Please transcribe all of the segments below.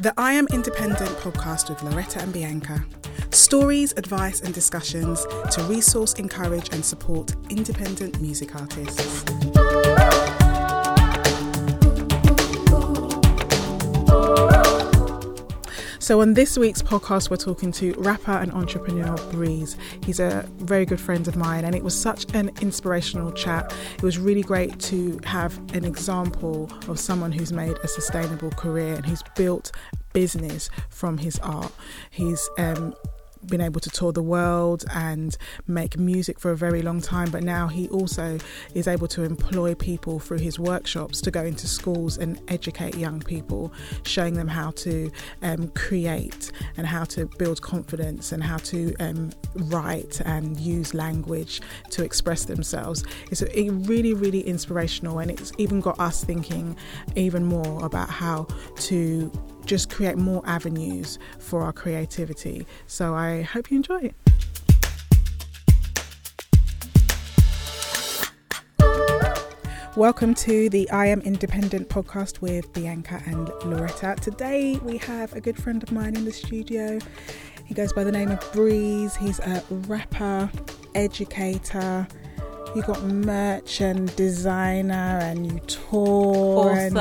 The I Am Independent podcast with Loretta and Bianca. Stories, advice, and discussions to resource, encourage, and support independent music artists. So, on this week's podcast, we're talking to rapper and entrepreneur Breeze. He's a very good friend of mine, and it was such an inspirational chat. It was really great to have an example of someone who's made a sustainable career and who's built business from his art. He's um, been able to tour the world and make music for a very long time, but now he also is able to employ people through his workshops to go into schools and educate young people, showing them how to um, create and how to build confidence and how to um, write and use language to express themselves. It's really, really inspirational, and it's even got us thinking even more about how to just create more avenues for our creativity. So I hope you enjoy it. Welcome to the I Am Independent podcast with Bianca and Loretta. Today we have a good friend of mine in the studio. He goes by the name of Breeze. He's a rapper, educator. You got merch and designer, and you tour Author. and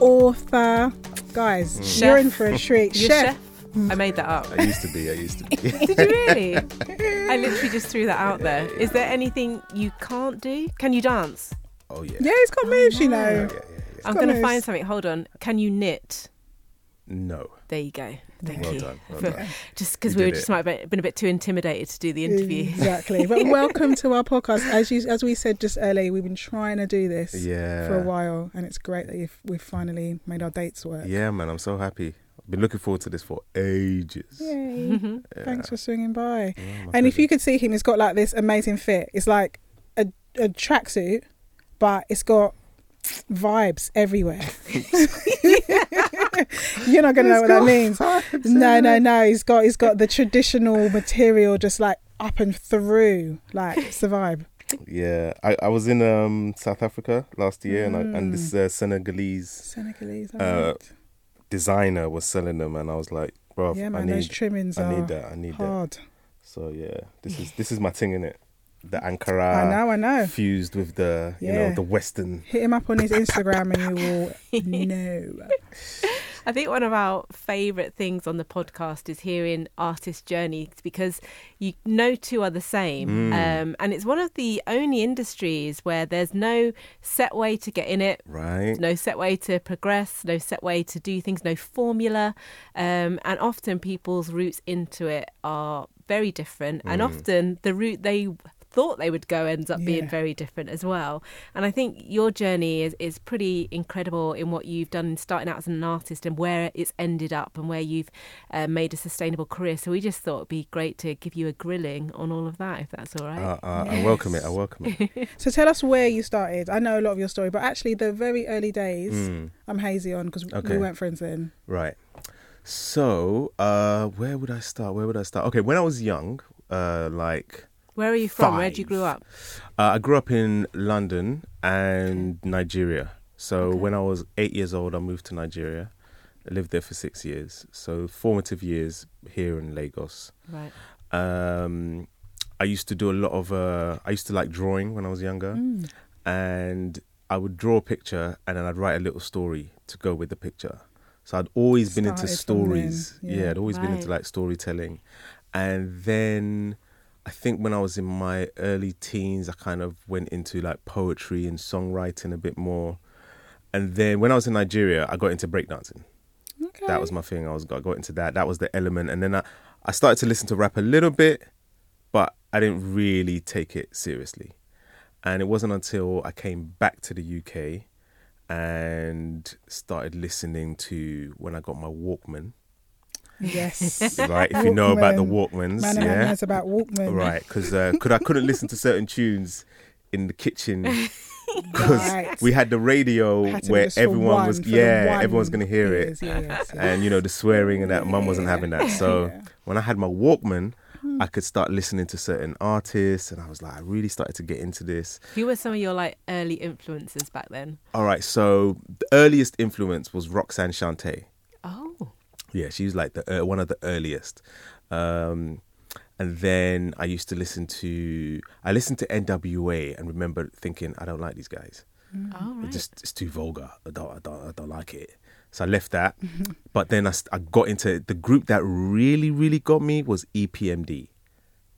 author. Guys, Chef. you're in for a treat. You're Chef. chef. I made that up. I used to be. I used to be. Did you really? I literally just threw that out there. Is there anything you can't do? Can you dance? oh yeah. Yeah, he's got oh, moves, you know. Yeah, yeah, yeah, yeah. I'm going to moves. find something. Hold on. Can you knit? No. There you go. Thank Well you. done. Well For- done. Just because we were just it. might have been a bit too intimidated to do the interview. Exactly. But welcome to our podcast. As you, as we said just earlier, we've been trying to do this Yeah. for a while, and it's great that you've, we've finally made our dates work. Yeah, man. I'm so happy. I've been looking forward to this for ages. Yay! Yeah. Thanks for swinging by. Yeah, my And if you could see him, he's got like this amazing fit. It's like a, a tracksuit, but it's got vibes everywhere. You're not gonna know what that means. No, no, no. He's got he's got the traditional material just like up and through. Like it's the vibe. Yeah, I, I was in um South Africa last year, and I, and this uh, Senegalese Senegalese. Uh, designer was selling them, and I was like, bro, yeah, I man. those trimmings I need that. I need that. So yeah, this is this is my thing in it. The Ankara I know, I know. fused with the you know the Western. Hit him up on his Instagram and you will know. I think one of our favourite things on the podcast is hearing artist journeys because you no two are the same, Mm. um, and it's one of the only industries where there's no set way to get in it, Right. no set way to progress, no set way to do things, no formula, um, and often people's routes into it are very different, and Mm. often the route they thought they would go ends up being very different as well. And I think your journey is, is pretty incredible in what you've done starting out as an artist and where it's ended up and where you've uh, made a sustainable career. So we just thought it'd be great to give you a grilling on all of that, if that's all right. Uh, uh, I welcome it. I welcome it. So tell us where you started. I know a lot of your story, but actually the very early days, Mm. I'm hazy on because Okay. we weren't friends then. Right. So, uh, where would I start? Where would I start? Okay, when I was young, uh, like Where are you from? Where did you grow up? uh, I grew up in London and Nigeria. So Okay. when I was eight years old, I moved to Nigeria. I lived there for six years. So formative years here in Lagos. Right. Um, I used to do a lot of. Uh, I used to like drawing when I was younger, Mm. and I would draw a picture and then I'd write a little story to go with the picture. So I'd always been into Started from then, stories. yeah. Yeah, I'd always been into like storytelling. And then I think when I was in my early teens, I kind of went into like poetry and songwriting a bit more. And then when I was in Nigeria, I got into breakdancing. Okay. That was my thing. I was I got into that. That was the element. And then I, I started to listen to rap a little bit, but I didn't really take it seriously. And it wasn't until I came back to the UK and started listening to when I got my Walkman. Yes. Right, if you know about the Walkmans, Man yeah. yeah, knows about Walkman. right, because uh, could I couldn't listen to certain tunes in the kitchen because Right. we had the radio Had where everyone one, was yeah one everyone's gonna hear it ears, yes, yes. and you know the swearing and that mum wasn't having that so Yeah. when i had my walkman Hmm. i could start listening to certain artists and i was like i really started to get into this Who were some of your like early influences back then? all right so the earliest influence was roxanne shante Yeah, she was like the uh, one of the earliest. Um, and then I used to listen to I listened to NWA and remember thinking I don't like these guys. Oh, It right. just it's too vulgar. I don't I don't I don't like it. So I left that. but then I, I got into the group that really really got me was EPMD.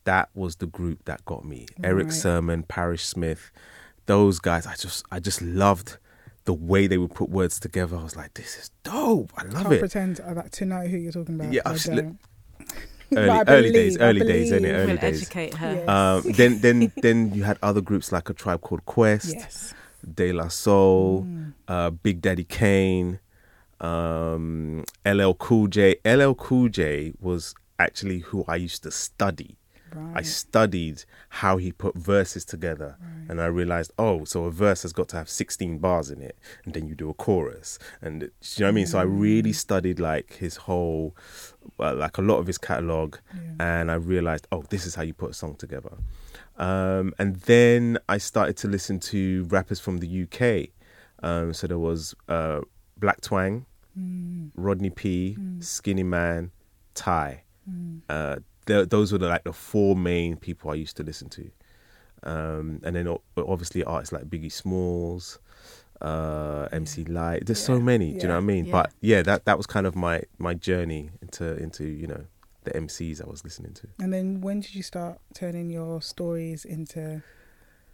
That was the group that got me. Erick Sermon, Parrish Smith, those guys. I just I just loved the way they would put words together. I was like, this is dope. I love Can't it. pretend uh, to know who you're talking about. Yeah, I I've sli- don't. Early, But early days, believe- I early days, innit? Early We'll days. educate her. Yes. Um, then then then you had other groups like a tribe called Quest, yes. De La Soul, Mm. uh, Big Daddy Kane, um, LL Cool J. LL Cool J was actually who I used to study. I studied how he put verses together, and I realized, oh, so a verse has got to have 16 bars in it, and then you do a chorus, and do you know what I mean? So I really Mm. studied like his whole, well, like a lot of his catalog, Yeah. and I realized, oh, this is how you put a song together. Um, and then I started to listen to rappers from the UK. Um, so there was uh, Black Twang, Mm. Rodney P, Skinnyman, Ty. Mm. Uh, th- those were the, like the four main people I used to listen to. Um, and then obviously artists like Biggie Smalls, uh, MC Lyte. There's so Yeah, many. Do you know what I mean? yeah. But yeah, that that was kind of my my journey into into you know the MCs I was listening to. And then when did you start turning your stories into,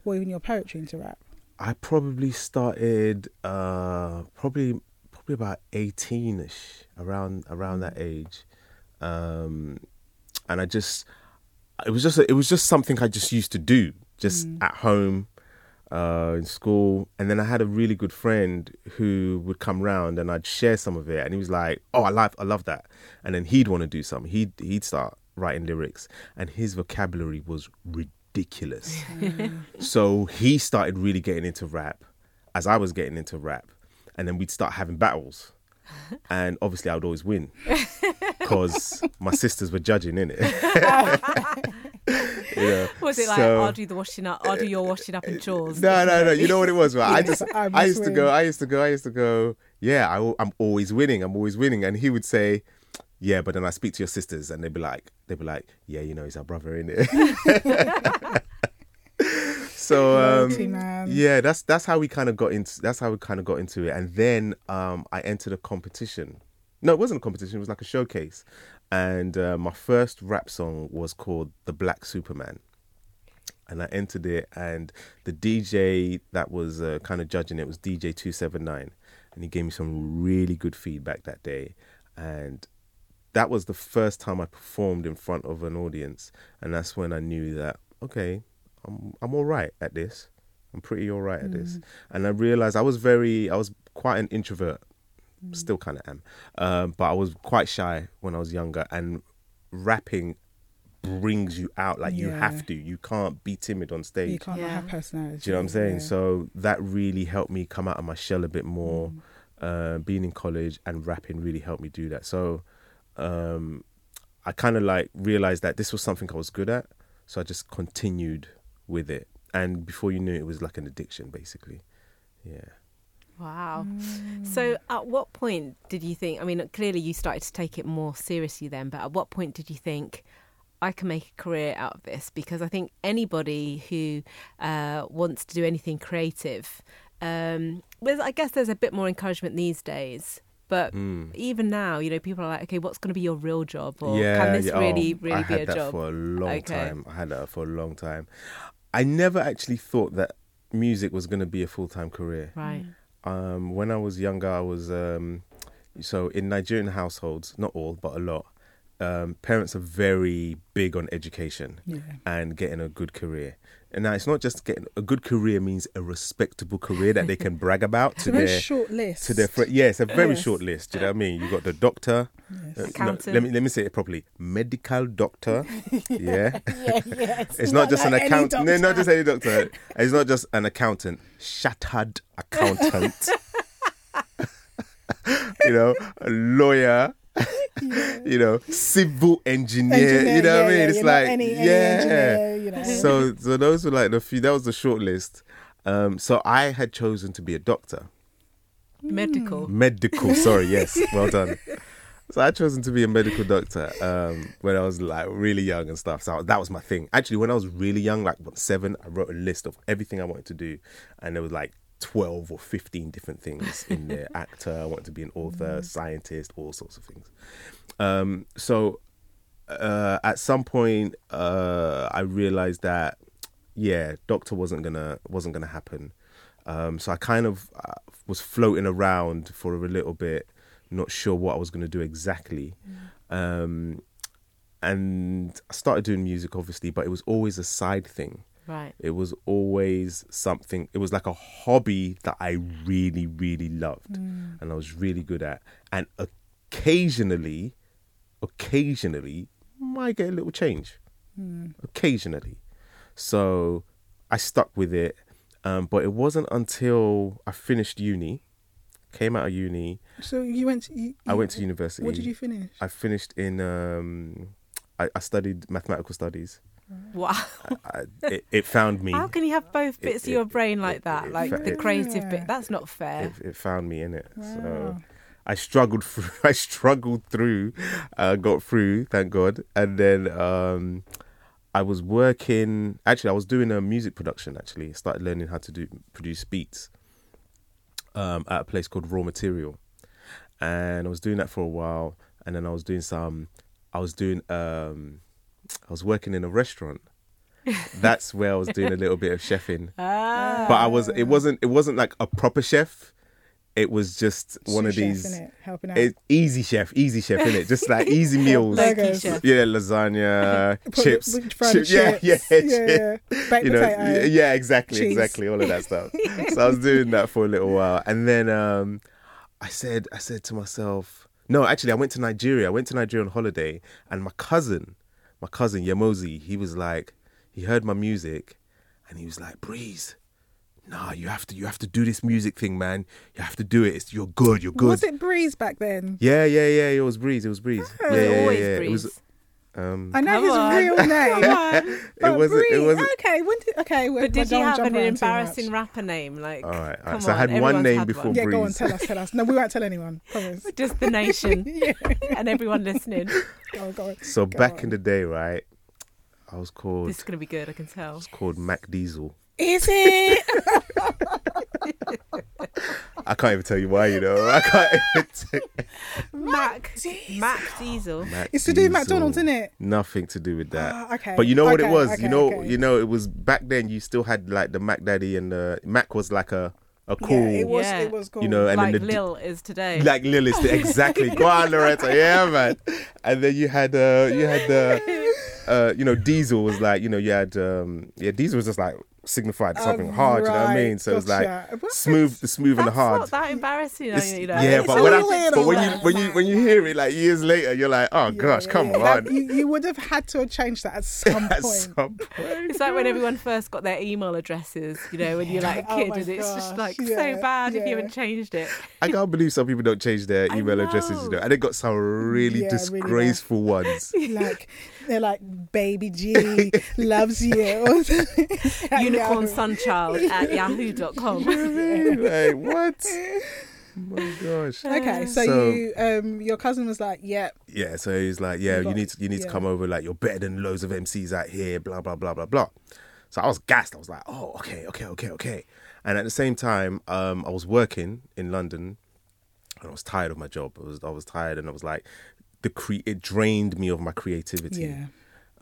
or even your poetry into rap? I probably started uh, probably probably about eighteen ish around around that age, um, and I just it was just it was just something I just used to do just at home, uh, in school, and then I had a really good friend who would come round and I'd share some of it, and he was like, "Oh, I love I love that," and then he'd want to do something. He'd he'd start writing lyrics, and his vocabulary was ridiculous. So he started really getting into rap as I was getting into rap. And then we'd start having battles. And obviously, I would always win because my sisters were judging in it. you know, Was it like so- I'll do the washing up, I'll do your washing up and chores? No, no, no. You know what it was, right? I just, I I must used to go, I used to go, I used to go. Yeah, I, am always winning. I'm always winning. And he would say, "Yeah," but then I speak to your sisters, and they'd be like, they'd be like, "Yeah, you know, he's our brother, in it." so um, yeah, that's that's how we kind of got into that's how we kind of got into it, and then um, I entered a competition. No, it wasn't a competition. It was like a showcase, and uh, my first rap song was called "The Black Superman." and I entered it, and the DJ that was uh, kind of judging it was DJ Two Seven Nine, and he gave me some really good feedback that day, and that was the first time I performed in front of an audience, and that's when I knew that okay, I'm I'm all right at this, I'm pretty all right at this, and I realized I was very I was quite an introvert, still kind of am, um, but I was quite shy when I was younger, and rapping brings you out like you have to you can't be timid on stage You can't not Yeah. have personality. do you know what I'm saying? yeah. So that really helped me come out of my shell a bit more. Mm. Uh, being in college and rapping really helped me do that. So um, I kind of like realized that this was something I was good at. So I just continued with it. And before you knew it, it was like an addiction, basically. Yeah. Wow. Mm. So, at what point did you think? I mean, clearly you started to take it more seriously then, but at what point did you think I can make a career out of this? Because I think anybody who uh, wants to do anything creative, um, there's, I guess there's a bit more encouragement these days. But Mm. even now, you know, people are like, okay, what's going to be your real job? Or yeah. can this yeah. really, Oh, really I be had a that job? for a long Okay. time. I had that for a long time. I never actually thought that music was going to be a full time career. Right. Um, when I was younger, I was um, so in Nigerian households, not all, but a lot. Um, parents are very big on education Yeah. and getting a good career. And now it's not just getting a good career means a respectable career that they can brag about to a very their short list. to their fr- yeah, it's a very Yes. short list. Do you know what I mean? You got the doctor, Yes. uh, no, Accountant. let me let me say it properly. Medical doctor. yeah. yeah, yeah. It's not, just an like any accountant. No, not just any doctor. It's not just an accountant. Shattered accountant. you know, a lawyer. You know, civil engineer. Engineer, you know what I mean? yeah, it's like any- any yeah. engineer, you know. So, so those were like the few. That was the short list. Um, so I had chosen to be a doctor, Medical. medical. Sorry, yes, well done. so I chosen to be a medical doctor um, when I was like really young and stuff. So that was my thing. Actually, when I was really young, like what, seven, I wrote a list of everything I wanted to do, and there was like twelve or fifteen different things in there. Actor, I wanted to be an author, scientist, all sorts of things. Um, so uh, at some point, uh, I realized that yeah, doctor wasn't gonna wasn't gonna happen. Um, so I kind of uh, was floating around for a little bit, not sure what I was going to do exactly. Um, and I started doing music, obviously, but it was always a side thing. Right. It was always something. It was like a hobby that I really, really loved, and I was really good at. And occasionally, occasionally, might get a little change. Occasionally, so I stuck with it. Um, but it wasn't until I finished uni, came out of uni. So you went. To, you, I went to university. What did you finish? I finished in. Um, I, I studied mathematical studies. Wow. I, it, it found me. How can you have both bits It- of your it- brain like it- that? it- like it- the creative Yeah. bit. That's not fair. it, it found me in it. So I struggled through. I struggled through. Uh, got through, thank God. And then um, I was working. Actually, I was doing a music production. Actually, started learning how to do produce beats um, at a place called Raw Material, and I was doing that for a while. And then I was doing some. I was doing. Um, I was working in a restaurant. That's where I was doing a little bit of chefing. Ah. But I was. It wasn't. It wasn't like a proper chef. It was just one of Sous chef, these. innit? helping out. It, easy chef, easy chef, in it? Just like easy meals. Burgers. chef. Yeah, lasagna, chips, chip- yeah, chips. yeah, yeah, chip- yeah. Baked you know, potato. yeah, yeah, exactly, cheese. exactly, all of that stuff. so I was doing that for a little while, and then um, I said, I said to myself, no, actually, I went to Nigeria. I went to Nigeria on holiday, and my cousin, my cousin Yamozi, he was like, he heard my music, and he was like, Breeze. Nah, you have to, you have to do this music thing, man. You have to do it. It's, you're good. You're good. Was it Breeze back then? Yeah, yeah, yeah. It was Breeze. It was Breeze. Oh. yeah, yeah, yeah. breeze. It was. Um, I know his on. real name. it wasn't. It wasn't. Okay, when did, okay. well, But did don't you have an embarrassing rapper name? Like, All right, all right. come So I had one name had before one. Yeah, go on, Breeze. tell us, tell us. No, we won't tell anyone. Promise. Just the nation yeah. and everyone listening. Go on, go on. So Go back on. in the day, right? I was called. This is going to be good, I can tell. was called Mac Diesel. Is it? I can't even tell you why. You know, I can't even tell Mac, Diesel. Mac Diesel. Mac It's to do with Diesel. McDonald's, isn't it? Nothing to do with that. Ah, okay. But you know what it Okay, was. okay, you know, okay. you know, it was back then. You still had like the Mac Daddy and the Mac was like a a cool, Yeah, it was. Yeah. It was cool. you know, and like then the Lil is today. like Lilith, exactly. Go on, Loretta. Yeah, man. And then you had uh, you had the uh, you know, Diesel was like, you know, you had um, yeah, Diesel was just like signified something Oh, hard. You know what I mean? So it was like gotcha. But smooth, the smooth and the hard. not that embarrassing, It's- you know. yeah, It's but when I, but when you when you when you hear it like years later, you're like, oh Yeah, gosh, yeah, come yeah. on. You, you would have had to have changed that at some At point. some point. It's like when everyone first got their email addresses, you know, when you're like a Oh kid, my and it's just like yeah, so bad if you haven't changed it. I can't believe some people don't change their email addresses, you know, know. and they got some really Yeah, really disgraceful ones. like they're like baby G loves you. Unicorn Yeah. Sunchild at yahoo.com. like what? Oh my gosh. Okay, so, So- you um your cousin was like, yeah, Yeah, so he's like, yeah, You you, need to, you need yeah. to come over. Like you're better than loads of MCs out here. Blah blah blah blah blah. So I was gassed. I was like, oh, okay, okay, okay, okay. And at the same time, um, I was working in London, and I was tired of my job. I was I was tired, and I was like, the cre- it drained me of my creativity. yeah,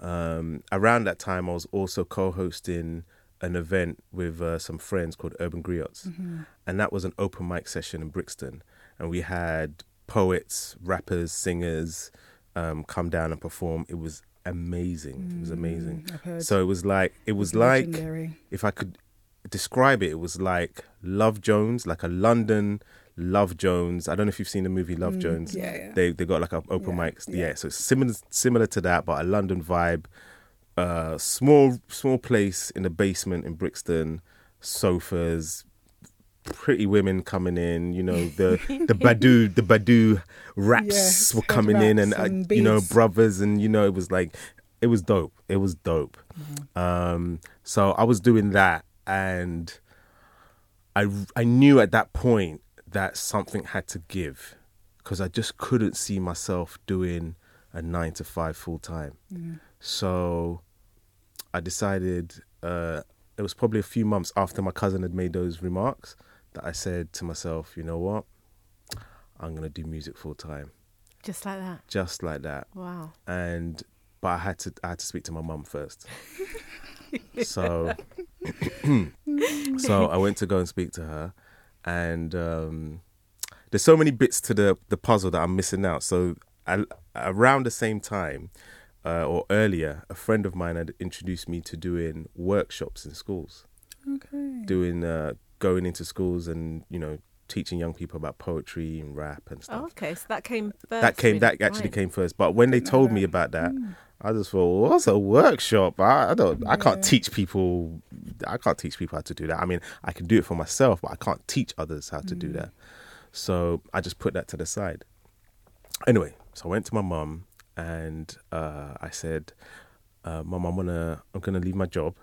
Um, around that time, I was also co-hosting an event with uh, some friends called Urban Griots, Mm-hmm. and that was an open mic session in Brixton, and we had poets, rappers, singers um, come down and perform. It was amazing. it was amazing. Mm. So it was like it was like if I could describe it, it was like Love Jones, like a London Love Jones. I don't know if you've seen the movie Love Jones. Mm, yeah, yeah. They they got like a open Yeah, mic. yeah. Yeah. so it's similar similar to that, but a London vibe. Uh, small small place in the basement in Brixton, sofas, pretty women coming in. You know the the Badu the Badu wraps Yes, were coming in, and, wraps uh, you know brothers, and you know it was like it was dope. It was dope. Mm-hmm. Um, so I was doing that, and I I knew at that point that something had to give because I just couldn't see myself doing a nine to five full time. So I decided uh, it was probably a few months after my cousin had made those remarks that I said to myself, you know what, I'm gonna do music full time, Just like that. just like that. Wow. And but I had to I had to speak to my mum first. so so I went to go and speak to her, and um, there's so many bits to the the puzzle that I'm missing out. So I, around the same time, uh, or earlier, a friend of mine had introduced me to doing workshops in schools, Okay. doing uh, going into schools and you know teaching young people about poetry and rap and stuff. Oh, okay. So that came first. that came that actually came first. But when they told me about that, I just thought, what's a workshop? I, I don't, I can't teach people. I can't teach people how to do that. I mean, I can do it for myself, but I can't teach others how to do that. So I just put that to the side. Anyway, so I went to my mum and uh, I said, uh, "Mum, I'm gonna, I'm gonna leave my job,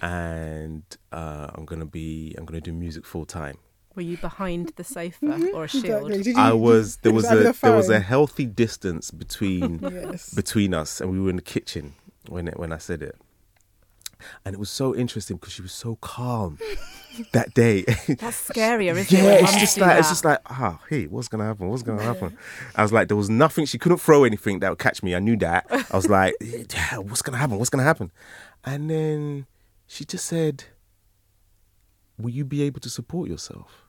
and uh, I'm gonna be, I'm gonna do music full time." Were you behind the sofa or a shield? Exactly. Did you- I was there was a the there was a healthy distance between Yes. between us, and we were in the kitchen when it, when I said it, and it was so interesting because she was so calm that day. That's scarier, isn't it? yeah, it's just do like it's just like ah, hey, what's gonna happen? What's gonna happen? I was like, there was nothing. She couldn't throw anything that would catch me. I knew that. I was like, yeah, what's gonna happen? What's gonna happen? And then she just said, "Will you be able to support yourself?"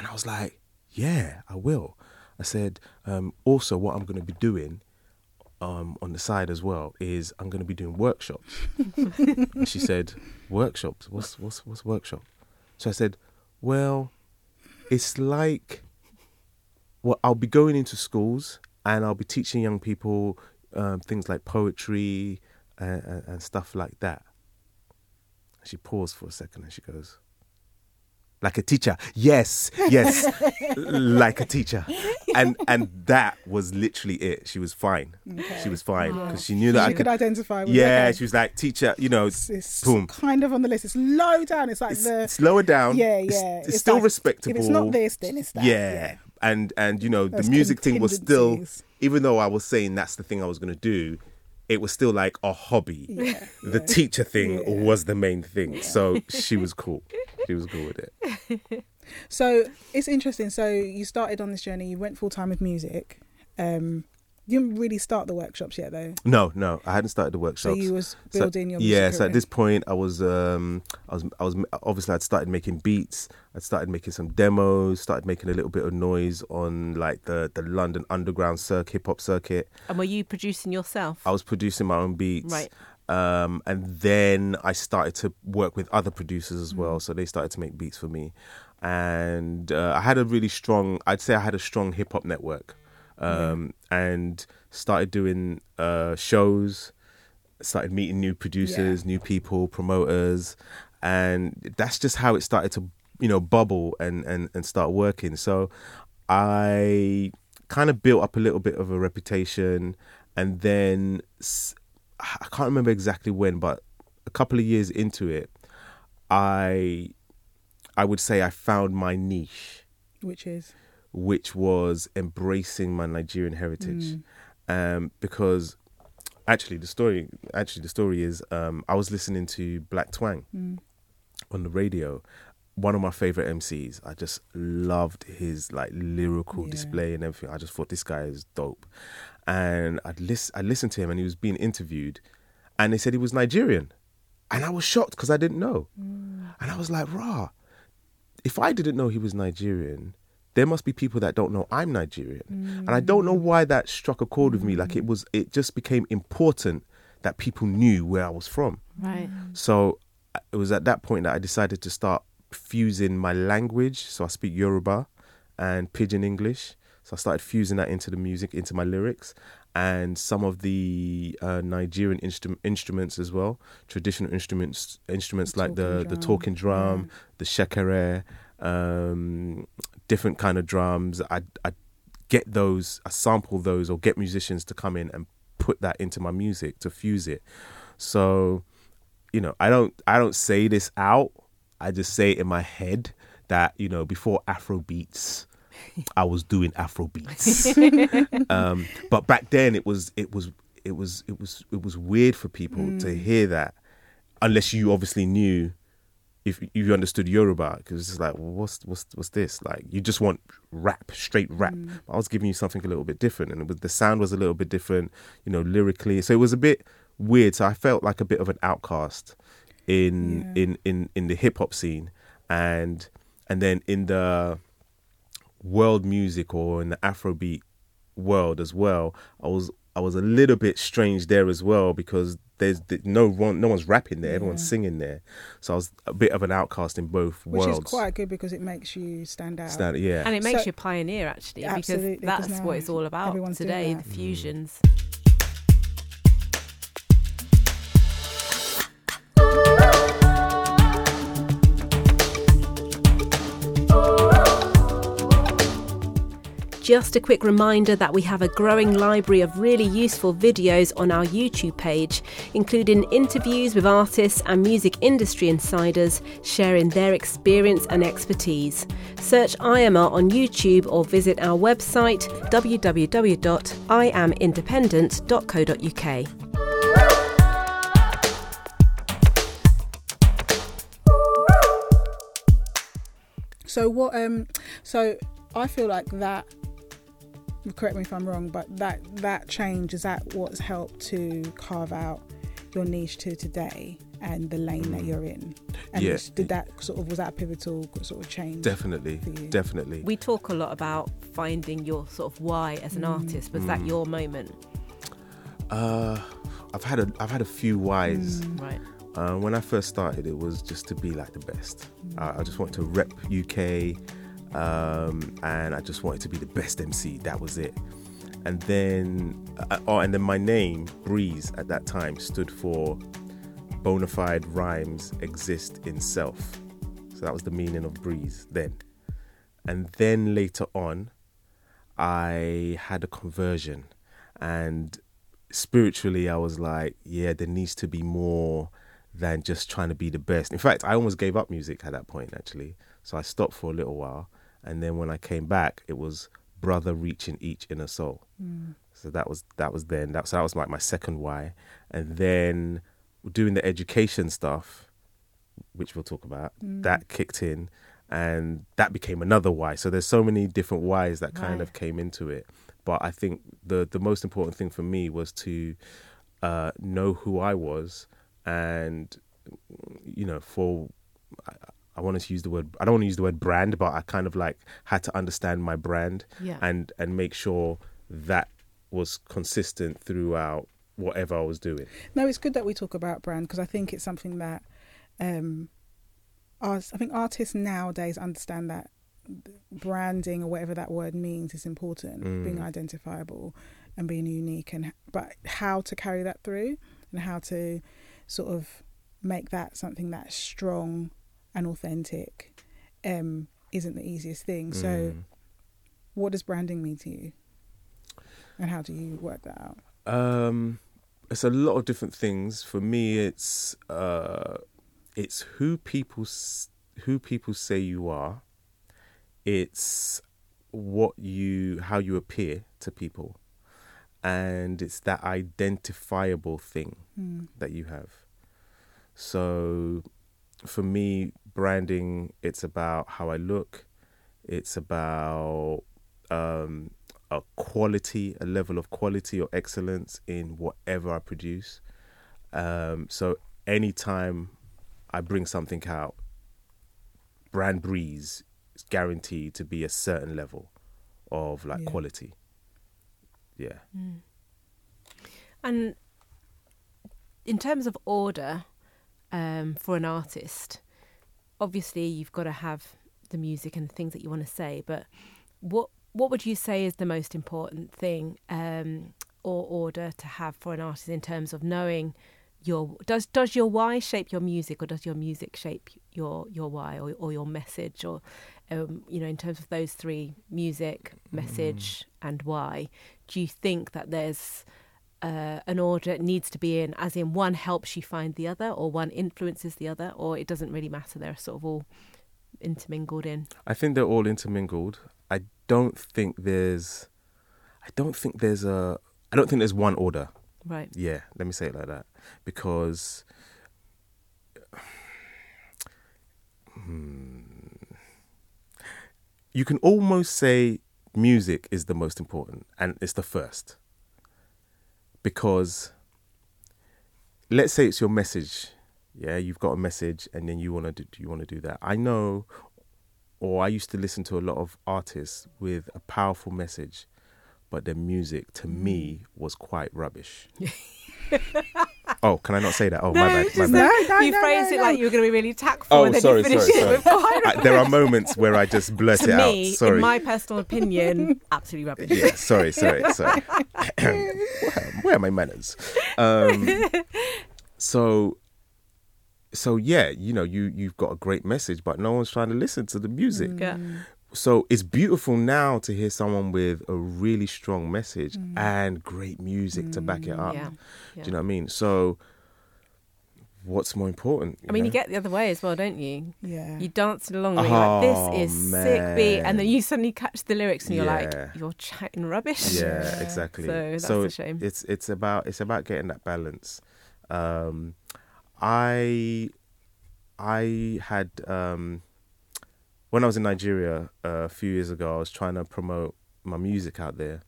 And I was like, yeah, I will. I said, um, also, what I'm going to be doing um, on the side as well is I'm going to be doing workshops. and she said, workshops? What's, what's, what's workshop? So I said, well, it's like, well, I'll be going into schools and I'll be teaching young people um, things like poetry and, and, and stuff like that. She paused for a second and she goes, like a teacher. Yes, yes, like a teacher. And and that was literally it. She was fine. She was fine Wow. because she knew that she I could could. identify with Yeah, okay, she was like teacher. You know, it's, it's boom. kind of on the list. It's low down. It's like It's, the it's lower down. yeah, It's- yeah. It's, still like, respectable. If it's not this, then it's that. yeah. and and you know Those the music thing was still even though I was saying that's the thing I was going to do, it was still like a hobby. Yeah, The teacher thing Yeah. was the main thing. So she was cool. She was cool with it. So it's interesting. So you started on this journey. You went full time with music. Um, you didn't really start the workshops yet, though. No, no, I hadn't started the workshops. So you was So- building your music yeah. So at this point, I was, um, I was, I was obviously I'd started making beats. I'd started making some demos. Started making a little bit of noise on like the the London underground circuit, hip hop circuit. And were you producing yourself? I was producing my own beats. Right. Um, and then I started to work with other producers as Mm. well. So they started to make beats for me. And uh, I had a really strong, I'd say I had a strong hip hop network. Um, And started doing uh, shows, started meeting new producers, new people, promoters. And that's just how it started to, you know, bubble and, and, and start working. So I kind of built up a little bit of a reputation. And then I can't remember exactly when, but a couple of years into it, I I would say I found my niche, which is which was embracing my Nigerian heritage, um, because actually the story actually the story is um, I was listening to Black Twang on the radio. One of my favorite MCs. I just loved his like lyrical Yeah. display and everything. I just thought this guy is dope. And I'd listen, I listened to him, and he was being interviewed, and they said he was Nigerian, and I was shocked because I didn't know. And I was like, "Rah, if I didn't know he was Nigerian, there must be people that don't know I'm Nigerian." And I don't know why that struck a chord with me. Like it was, it just became important that people knew where I was from. Right. So uh, it was at that point that I decided to start fusing my language. So I speak Yoruba and Pidgin English. So I started fusing that into the music, into my lyrics, and some of the uh, Nigerian instru- instruments as well, traditional instruments, instruments like the talking the drum, talking drum, the shekere, um, different kind of drums. I I get those, I sample those, or get musicians to come in and put that into my music to fuse it. So you know, I don't I don't say this out. I just say it in my head that you know before Afro beats, I was doing Afro beats. um, but back then it was it was it was it was it was weird for people Mm. to hear that unless you obviously knew if you understood Yoruba because it's like well, what's what's what's this? Like you just want rap straight rap. Mm. I was giving you something a little bit different and it was, the sound was a little bit different you know lyrically. So it was a bit weird. So I felt like a bit of an outcast in Yeah. in in in the hip hop scene. And and then in the world music or in the Afrobeat world as well, I was I was a little bit strange there as well because there's no one, no one's rapping there, everyone's Yeah. singing there, so I was a bit of an outcast in both Which worlds. Which is quite good because it makes you stand out. Stand- yeah, And it makes So- you a pioneer actually, because that's what it's all about everyone's today. The mm. fusions. Just a quick reminder that we have a growing library of really useful videos on our YouTube page, including interviews with artists and music industry insiders sharing their experience and expertise. Search IMR on YouTube or visit our website www.imindependent.co.uk. So what? Um. So I feel like that. Correct me if I'm wrong, but that that change is that what's helped to carve out your niche to today and the lane that mm. you're in. And Yeah. did that sort of was that a pivotal sort of change? definitely, for you. definitely. We talk a lot about finding your sort of why as an mm. artist. Was that mm. your moment? Uh, I've had a I've had a few whys. Right. Uh, when I first started, it was just to be like the best. I, I just wanted to rep UK, um, and I just wanted to be the best MC. That was it. And then, uh, oh, and then my name Breeze at that time stood for bona fide rhymes exist in self. So that was the meaning of Breeze then. And then later on, I had a conversion, and spiritually, I was like, yeah, there needs to be more than just trying to be the best. In fact, I almost gave up music at that point, actually. So I stopped for a little while. And then when I came back, it was brother reaching each inner soul. So that was that was then that, so that was like my second why. And then doing the education stuff, which we'll talk about, that kicked in and that became another why. So there's so many different whys that kind Right. of came into it. But I think the the most important thing for me was to uh, know who I was and you know for I, I want to use the word I don't want to use the word brand but I kind of like had to understand my brand Yeah. and and make sure that was consistent throughout whatever I was doing. No, it's good that we talk about brand because I think it's something that um, art- I think artists nowadays understand that branding or whatever that word means is important, being identifiable and being unique, and but how to carry that through and how to sort of make that something that's strong and authentic um, isn't the easiest thing. So, what does branding mean to you, and how do you work that out? Um, it's a lot of different things. For me, it's uh, it's who people who people say you are. It's what you how you appear to people, and it's that identifiable thing that you have. So, for me, branding it's about how I look. It's about um, a quality, a level of quality or excellence in whatever I produce. Um, so anytime I bring something out, brand breeze is guaranteed to be a certain level of like Yeah. quality. Yeah. And in terms of order um, for an artist, obviously you've got to have the music and the things that you want to say. But what what would you say is the most important thing um, or order to have for an artist in terms of knowing your does does your why shape your music or does your music shape your your why or, or your message or um, you know in terms of those three music message and why do you think that there's uh, an order needs to be in, as in one helps you find the other, or one influences the other, or it doesn't really matter. They're sort of all intermingled in? I think they're all intermingled. I don't think there's, I don't think there's a, I don't think there's one order. Right. Yeah, let me say it like that because hmm, you can almost say music is the most important and it's the first because let's say it's your message yeah you've got a message and then you want to do you want to do that. I know or i used to listen to a lot of artists with a powerful message but their music to me mm. was quite rubbish oh can i not say that oh my bad my bad No, no, you no, phrased no, it like you were going to be really tactful, Oh, and then sorry, you finished sorry, it sorry. quite I, there are moments where I just blurt to it me, out. Sorry. in my personal opinion, absolutely rubbish. yeah, sorry, sorry, sorry. where, where are my manners? Um, so, so yeah, you know, you you've got a great message, but no one's trying to listen to the music. Yeah. So it's beautiful now to hear someone with a really strong message and great music to back it up. Yeah. Do you know what I mean? So, what's more important? I mean, know? you get the other way as well, don't you? Yeah. You dance along and you're like, Oh, this is sick beat. And then you suddenly catch the lyrics and you're Yeah. like, you're chatting rubbish. Yeah, exactly. So that's a shame. It's it's about it's about getting that balance. Um, I I had um, when I was in Nigeria uh, a few years ago, I was trying to promote my music out there,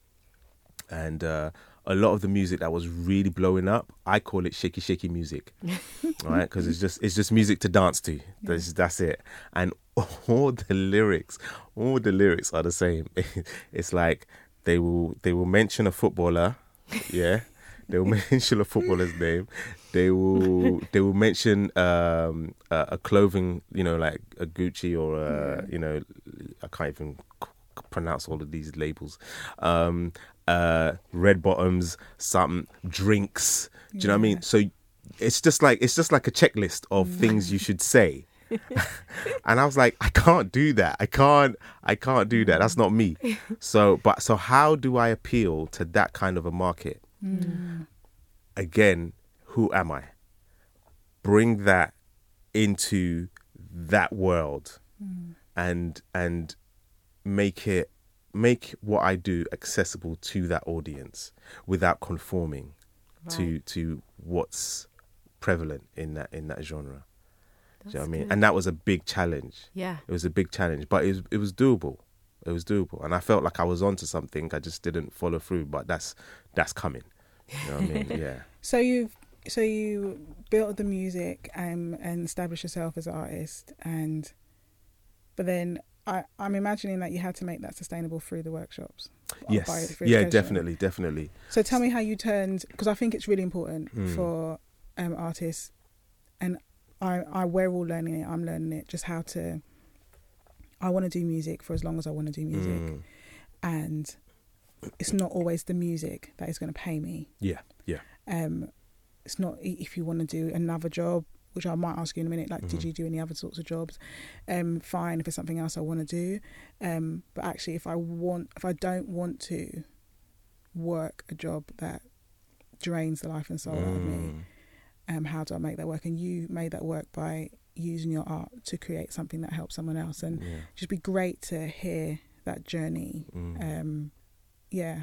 and uh, a lot of the music that was really blowing up, I call it shaky shaky music, right? Because it's just it's just music to dance to. That's that's it, and all the lyrics, all the lyrics are the same. It's like they will they will mention a footballer, yeah. They will mention a footballer's name. They will they will mention um, a, a clothing, you know, like a Gucci or a, you know, I can't even pronounce all of these labels. Um, uh, red bottoms, some drinks. Do you know what I mean? So it's just like it's just like a checklist of things you should say. and I was like, I can't do that. I can't. I can't do that. That's not me. So, but so how do I appeal to that kind of a market? Mm. Again, who am I? Bring that into that world, mm. and and make it make what I do accessible to that audience without conforming to to what's prevalent in that in that genre. Do you know what I mean? And that was a big challenge. Yeah. It was a big challenge, but it was it was doable. It was doable, and I felt like I was onto something. I just didn't follow through, but that's that's coming. You know what I mean? Yeah. So you've so you built the music um, and established yourself as an artist, and but then I, I'm imagining that you had to make that sustainable through the workshops. Yes. Yeah. Definitely. Definitely. So tell me how you turned because I think it's really important Hmm. for um, artists, and I, I we're all learning it. I'm learning it just how to. I want to do music for as long as I want to do music, Mm. and it's not always the music that is going to pay me. Yeah. Yeah. um, it's not if you want to do another job, which I might ask you in a minute. Like, did Mhm. you do any other sorts of jobs? Um, fine. If it's something else I want to do, um, but actually, if I want, if I don't want to work a job that drains the life and soul out of me, Mm. um, how do I make that work? And you made that work by using your art to create something that helps someone else, and Yeah. just be great to hear that journey. Mm. Um, yeah.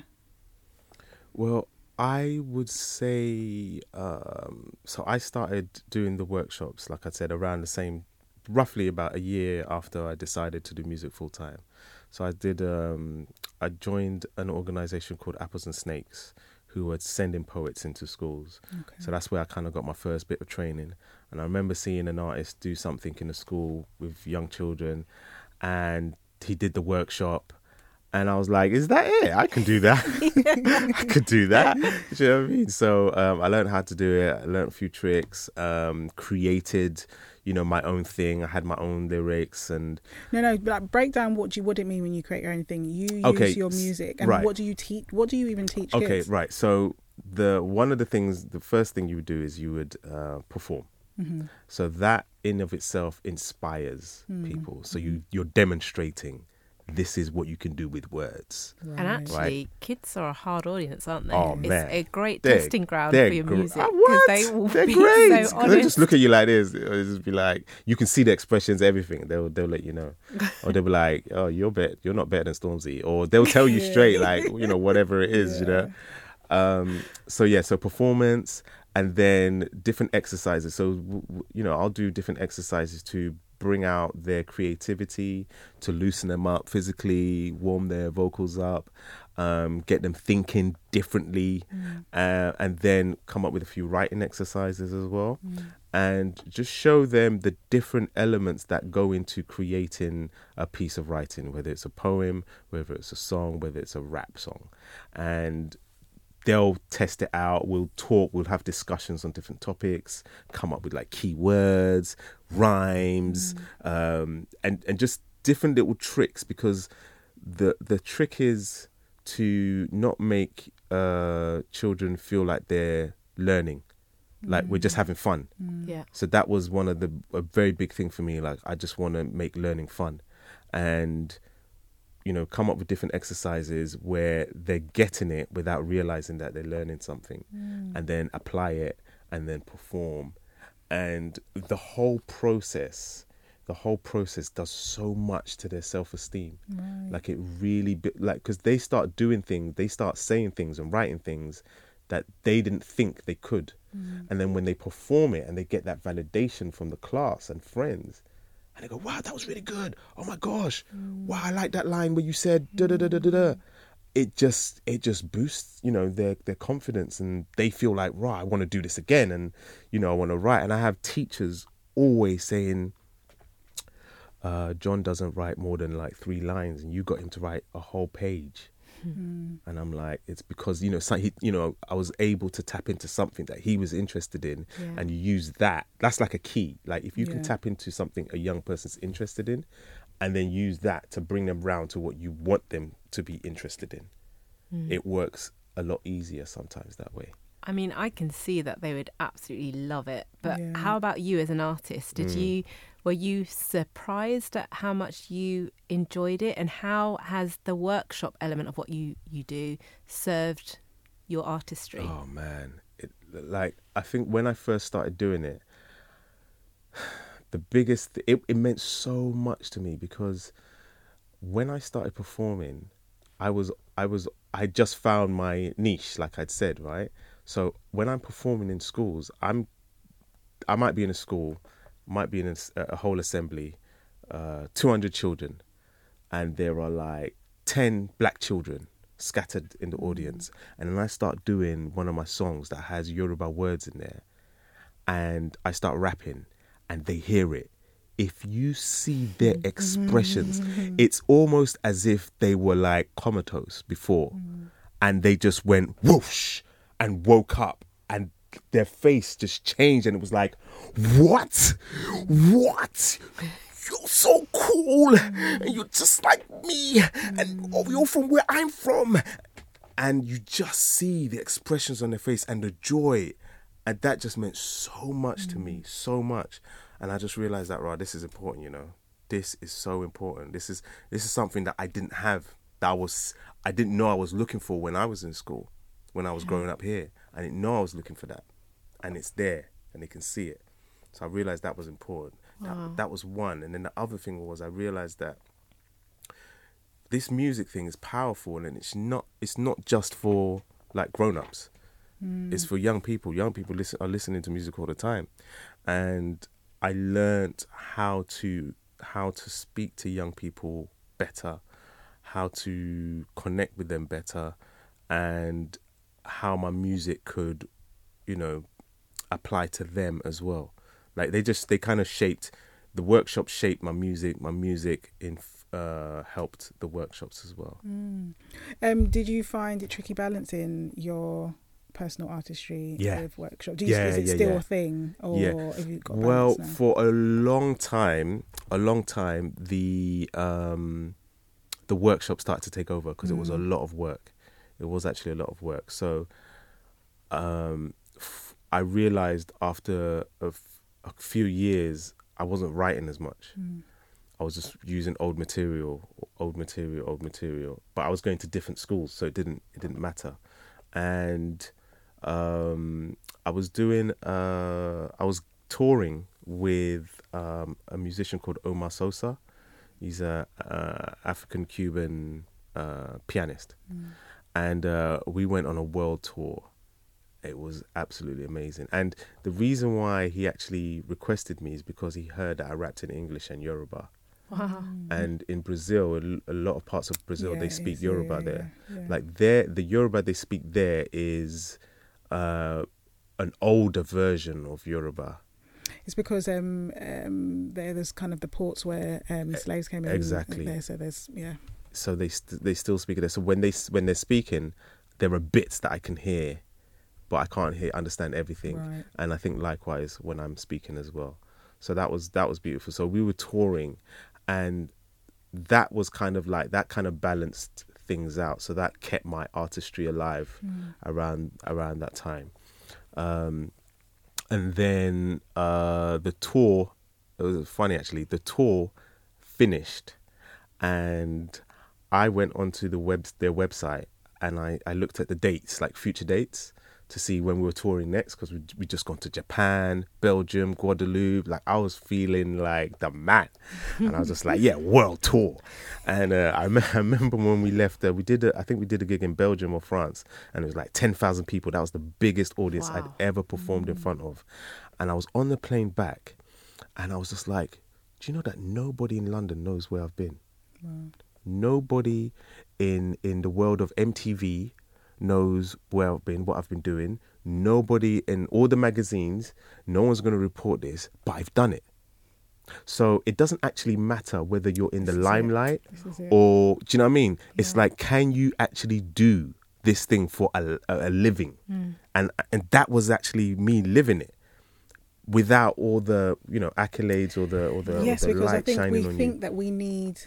Well, I would say um, so. I started doing the workshops, like I said, around the same, roughly about a year after I decided to do music full time. So I did. Um, I joined an organization called Apples and Snakes, who were sending poets into schools. Okay. So that's where I kind of got my first bit of training. And I remember seeing an artist do something in a school with young children, and he did the workshop. And I was like, "Is that it? I can do that. I could do that." Do you know what I mean? So um, I learned how to do it. I learned a few tricks. Um, created, you know, my own thing. I had my own lyrics, and No, no, but like, break down what you what it mean when you create your own thing. You use Okay, your music, and right. what do you teach? What do you even teach okay, kids? right. So the one of the things, the first thing you would do is you would uh, perform. Mm-hmm. So that in of itself inspires Mm. people. So you you're demonstrating this is what you can do with words. And actually, kids are a hard audience, aren't they? Oh, it's a great They're- testing ground for your gr- music Ah, what? they will They're be great. so 'Cause they just look at you like this. It'll just be like you can see the expressions, everything. They'll they'll let you know, or they'll be like, "Oh, you're bet you're not better than Stormzy," or they'll tell you straight, like you know whatever it is, you know. Um, so yeah, so performance and then different exercises. So w- w- you know, I'll do different exercises to bring out their creativity, to loosen them up physically, warm their vocals up, um, get them thinking differently, uh, and then come up with a few writing exercises as well, and just show them the different elements that go into creating a piece of writing, whether it's a poem, whether it's a song, whether it's a rap song, and they'll test it out. We'll talk. We'll have discussions on different topics. Come up with like keywords, rhymes, um, and and just different little tricks. Because the the trick is to not make uh, children feel like they're learning, like we're just having fun. Yeah. So that was one of the a very big thing for me. Like I just want to make learning fun, and you know come up with different exercises where they're getting it without realizing that they're learning something, and then apply it and then perform, and the whole process. The whole process does so much to their self-esteem. Like it really, like because they start doing things, they start saying things and writing things that they didn't think they could. Mm. And then when they perform it and they get that validation from the class and friends, and they go, "Wow, that was really good! Oh my gosh! Mm. Wow, I like that line where you said da da da da da da." Mm. It just it just boosts, you know, their their confidence, and they feel like, "Right, I want to do this again," and you know, I want to write. And I have teachers always saying, uh, "John doesn't write more than like three lines, and you got him to write a whole page." and I'm like, it's because you know, so he, you know, I was able to tap into something that he was interested in, Yeah. and you use that. That's like a key. Like if you Yeah. can tap into something a young person's interested in, and then use that to bring them round to what you want them to be interested in, it works a lot easier sometimes that way. I mean, I can see that they would absolutely love it. But Yeah. how about you as an artist? Did Mm. you were you surprised at how much you enjoyed it, and how has the workshop element of what you you do served your artistry? Oh man, it, like I think when I first started doing it, the biggest it, it meant so much to me because when I started performing, I was I was I just found my niche, like I'd said, right. So when I'm performing in schools, I'm I might be in a school, might be in a whole assembly, uh, 200 children, and there are like 10 black children scattered in the audience. And then I start doing one of my songs that has Yoruba words in there, and I start rapping, and they hear it. If you see their mm-hmm. expressions, it's almost as if they were like comatose before, mm. and they just went whoosh and woke up, and their face just changed, and it was like, what, what? You're so cool, and you're just like me, and oh, you're from where I'm from, and you just see the expressions on their face and the joy, and that just meant so much to me, mm. so much, and I just realized that, right, this is important, you know, this is so important. This is this is something that I didn't have, that I was, I didn't know I was looking for when I was in school, when I was growing up here. I didn't know I was looking for that, and it's there, and they can see it. So I realized that was important. That, that was one, and then the other thing was I realized that this music thing is powerful, and it's not it's not just for like grown ups. It's for young people. Young people listen are listening to music all the time, and I learned how to how to speak to young people better, how to connect with them better, and how my music could, you know, apply to them as well. Like they just they kind of shaped the workshop shaped my music. My music in uh, helped the workshops as well. Um, did you find it tricky balancing your personal artistry Yeah. with workshop? Do you, Yeah, is it yeah, still yeah. a thing, or Yeah. have you got Well, for a long time, a long time, the um, the workshop started to take over because it was a Mm. lot of work. It was actually a lot of work. So, um, f- I realized after a, f- a few years, I wasn't writing as much. Mm. I was just using old material, old material, old material. But I was going to different schools, so it didn't it didn't matter. And um, I was doing uh, I was touring with um, a musician called Omar Sosa. He's a uh, African Cuban uh, pianist, and uh, we went on a world tour. It was absolutely amazing, and the reason why he actually requested me is because he heard that I rapped in English and Yoruba. Wow. And in Brazil, a lot of parts of Brazil, Yeah, they speak Yoruba yeah, there. yeah, yeah. Like there, the Yoruba they speak there is uh, an older version of Yoruba. It's because um, um, there, there's kind of the ports where um, slaves came in. exactly. There, so there's yeah. so they st- they still speak it there. So when they when they're speaking, there are bits that I can hear, but I can't hear understand everything. Right. And I think likewise when I'm speaking as well. So that was that was beautiful. So we were touring, and that was kind of like that kind of balanced things out. So that kept my artistry alive around around that time. Um, and then uh, the tour. It was funny actually. The tour finished, and I went onto the web their website and I, I looked at the dates, like future dates, to see when we were touring next because we we just gone to Japan, Belgium, Guadeloupe. Like I was feeling like the man, and I was just like, yeah, world tour. And uh, I, me- I remember when we left, uh, we did a, I think we did a gig in Belgium or France, and it was like ten thousand people. That was the biggest audience I'd ever performed in front of, and I was on the plane back, and I was just like, do you know that nobody in London knows where I've been? nobody in in the world of MTV knows where I've been, what I've been doing. Nobody in all the magazines, no one's going to report this, but I've done it. So it doesn't actually matter whether you're in the This is it. limelight This is it. or do you know what I mean? It's like can you actually do this thing for a, a, living? Hmm. And and that was actually me living it without all the you know accolades or the or the, yes, or the because I think we think you. that we need,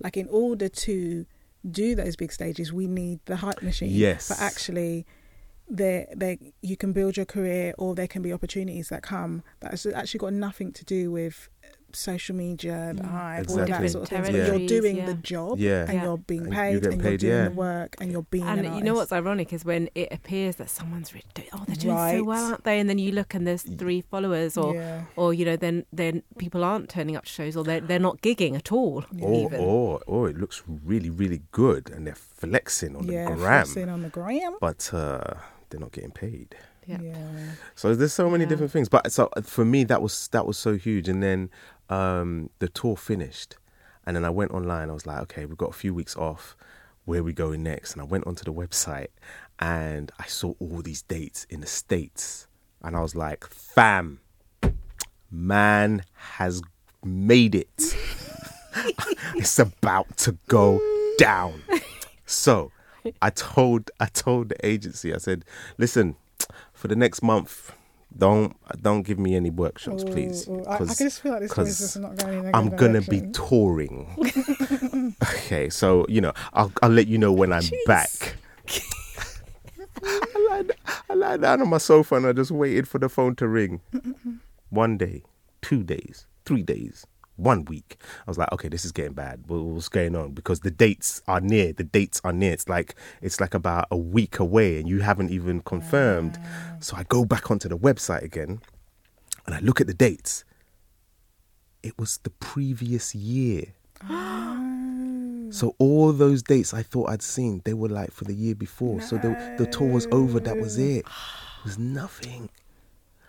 like, in order to do those big stages, we need the hype machine. Yes. But actually, there, there, you can build your career, or there can be opportunities that come that has actually got nothing to do with social media, the Mm. hype, all Exactly. that sort of thing. But you're doing yeah. the job, Yeah. and Yeah. you're being And paid, you're and getting you're doing yeah. the work, and you're being. And an you know what's ironic is when it appears that someone's really doing, oh, they're doing Right. so well, aren't they? And then you look and there's three followers, or yeah. or you know, then then people aren't turning up to shows, or they're they're not gigging at all. or, even. or or it looks really really good and they're flexing on yeah, the gram flexing on the gram. but uh they're not getting paid Yeah. yeah. so there's so many Yeah. different things but so for me that was that was so huge and then um the tour finished and then i went online. I was like okay we've got a few weeks off. Where we going next? And i went onto the website and i saw all these dates in the states. And i was like fam man has made it. It's about to go down. So I told I told the agency, I said, listen, for the next month, don't don't give me any workshops, please. Ooh, ooh. I, I just feel like this is not going in a I'm gonna be touring. okay, so you know, I'll I'll let you know when I'm back. I, lied, I lied down on my sofa and I just waited for the phone to ring. One day, two days, three days, one week. I was like, okay, this is getting bad. What's going on? Because the dates are near. The dates are near. It's like it's like about a week away, and you haven't even confirmed. So I go back onto the website again, and I look at the dates. It was the previous year. So all those dates I thought I'd seen, they were like for the year before. So the the tour was over. That was it. It was nothing.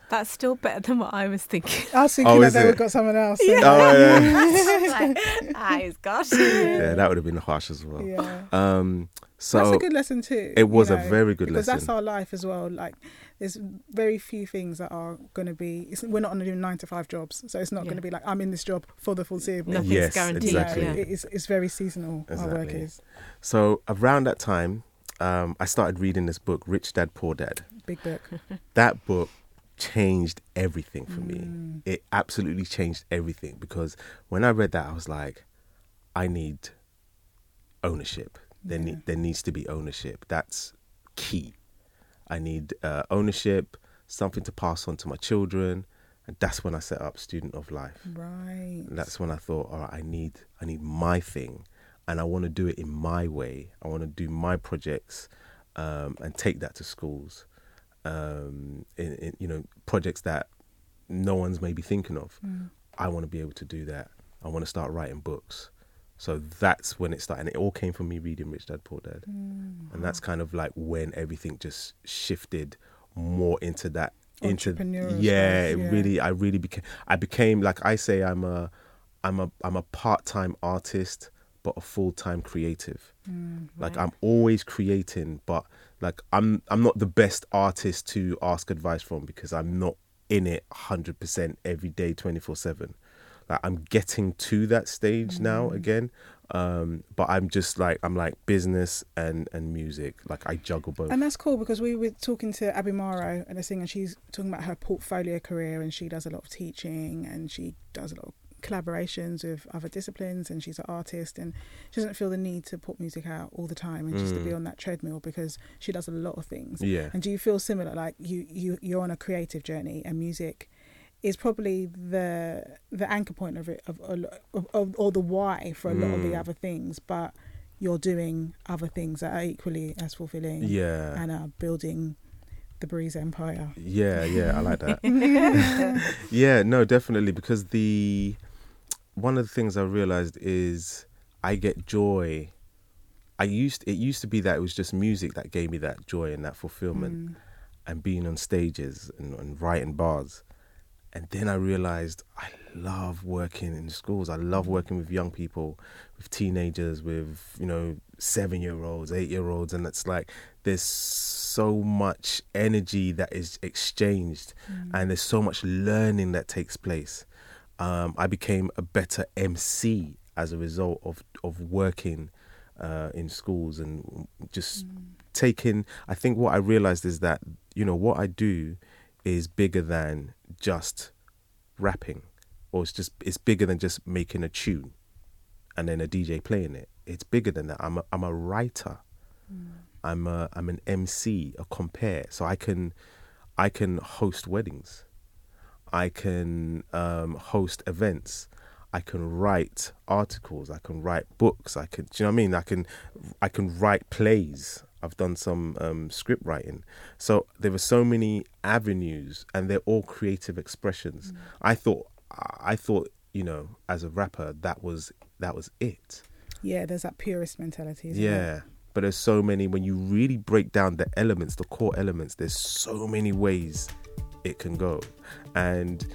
That's still better than what I was thinking. I was thinking Oh, that is they it? would got someone else. Oh yeah, ah, it's gosh. yeah, that would have been harsh as well. Yeah. Um, so that's a good lesson too. it was you a very good lesson. because that's lesson. our life as well. Like, there's very few things that are going to be. It's, we're not doing nine to five jobs, so it's not Yeah. going to be like I'm in this job for the foreseeable. Nothing's Yes, guaranteed. exactly. Yeah, Yeah. it's it's very seasonal. Our work is so around that time, um, I started reading this book, Rich Dad Poor Dad. big book. That book changed everything for Mm. me. It absolutely changed everything because when I read that, I was like, I need ownership. There, Yeah. need, there needs to be ownership. That's key. I need uh, ownership, something to pass on to my children, and that's when I set up Student of Life. Right. And that's when I thought, all right, I need I need my thing, and I want to do it in my way. I want to do my projects um, and take that to schools. Um, in, in you know projects that no one's maybe thinking of. Mm. I want to be able to do that. I want to start writing books. So that's when it started, and it all came from me reading Rich Dad Poor Dad, Mm. and that's kind of like when everything just shifted more into that into yeah, it yeah. really I really became I became like I say I'm a I'm a I'm a part time artist but a full time creative. Mm. Like Right. I'm always creating, but like I'm I'm not the best artist to ask advice from because I'm not in it 100% every day 24/7. Like I'm getting to that stage now again. Um but I'm just like I'm like business and and music. Like I juggle both. And that's cool because we were talking to Abby Morrow and a singer. She's talking about her portfolio career and she does a lot of teaching and she does a lot of collaborations with other disciplines and she's an artist and she doesn't feel the need to put music out all the time and just to be Mm. on that treadmill because she does a lot of things. yeah. And do you feel similar? Like you, you, you're on a creative journey, and music is probably the the anchor point of it, of, a of, of or the why for a lot of the Mm. other things. But you're doing other things that are equally as fulfilling, Yeah. and are building the Breis Empire. Yeah, yeah, I like that. yeah, no, definitely because the one of the things I realized is I get joy. I used it used to be that it was just music that gave me that joy and that fulfillment Mm. and being on stages and, and writing bars. And then I realized I love working in schools. I love working with young people, with teenagers, with, you know, seven year olds, eight year olds. And it's like there's so much energy that is exchanged and there's so much learning that takes place. Um, I became a better MC as a result of, of working uh, in schools and just taking. I think what I realized is that, you know, what I do is bigger than just rapping or it's just it's bigger than just making a tune and then a DJ playing it. It's bigger than that. I'm a, I'm a writer. I'm a I'm an MC a compare. So I can I can host weddings I can um, host events. I can write articles. I can write books. I can do you know what I mean? I can I can write plays. I've done some um, script writing. So there were so many avenues and they're all creative expressions. I thought I thought you know as a rapper that was that was it. Yeah, there's that purist mentality. Yeah but there's so many when you really break down the elements the core elements there's so many ways it can go. And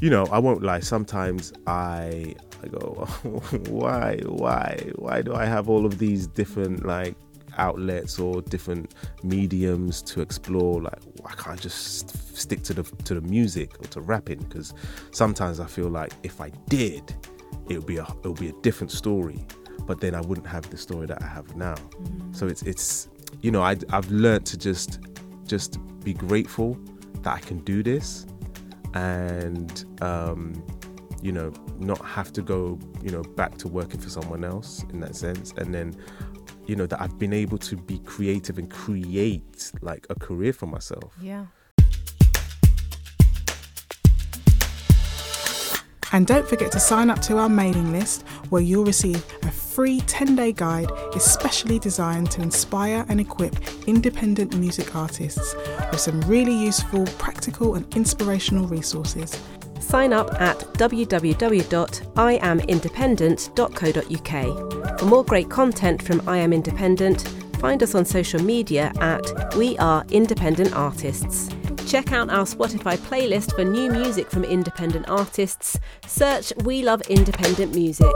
you know i won't lie sometimes i i go why why why do i have all of these different like outlets or different mediums to explore? Like i can't just stick to the to the music or to rapping? Because sometimes i feel like if i did it would be a it would be a different story but then i wouldn't have the story that i have now. Mm. So it's it's you know I, i've learned to just just be grateful that i can do this and um you know not have to go you know back to working for someone else in that sense and then you know that i've been able to be creative and create like a career for myself Yeah. And don't forget to sign up to our mailing list where you'll receive a free 10 day guide is specially designed to inspire and equip independent music artists with some really useful, practical, and inspirational resources. Sign up at www.iamindependent.co.uk. For more great content from I Am Independent, find us on social media at We Are Independent Artists. Check out our Spotify playlist for new music from independent artists. Search We Love Independent Music.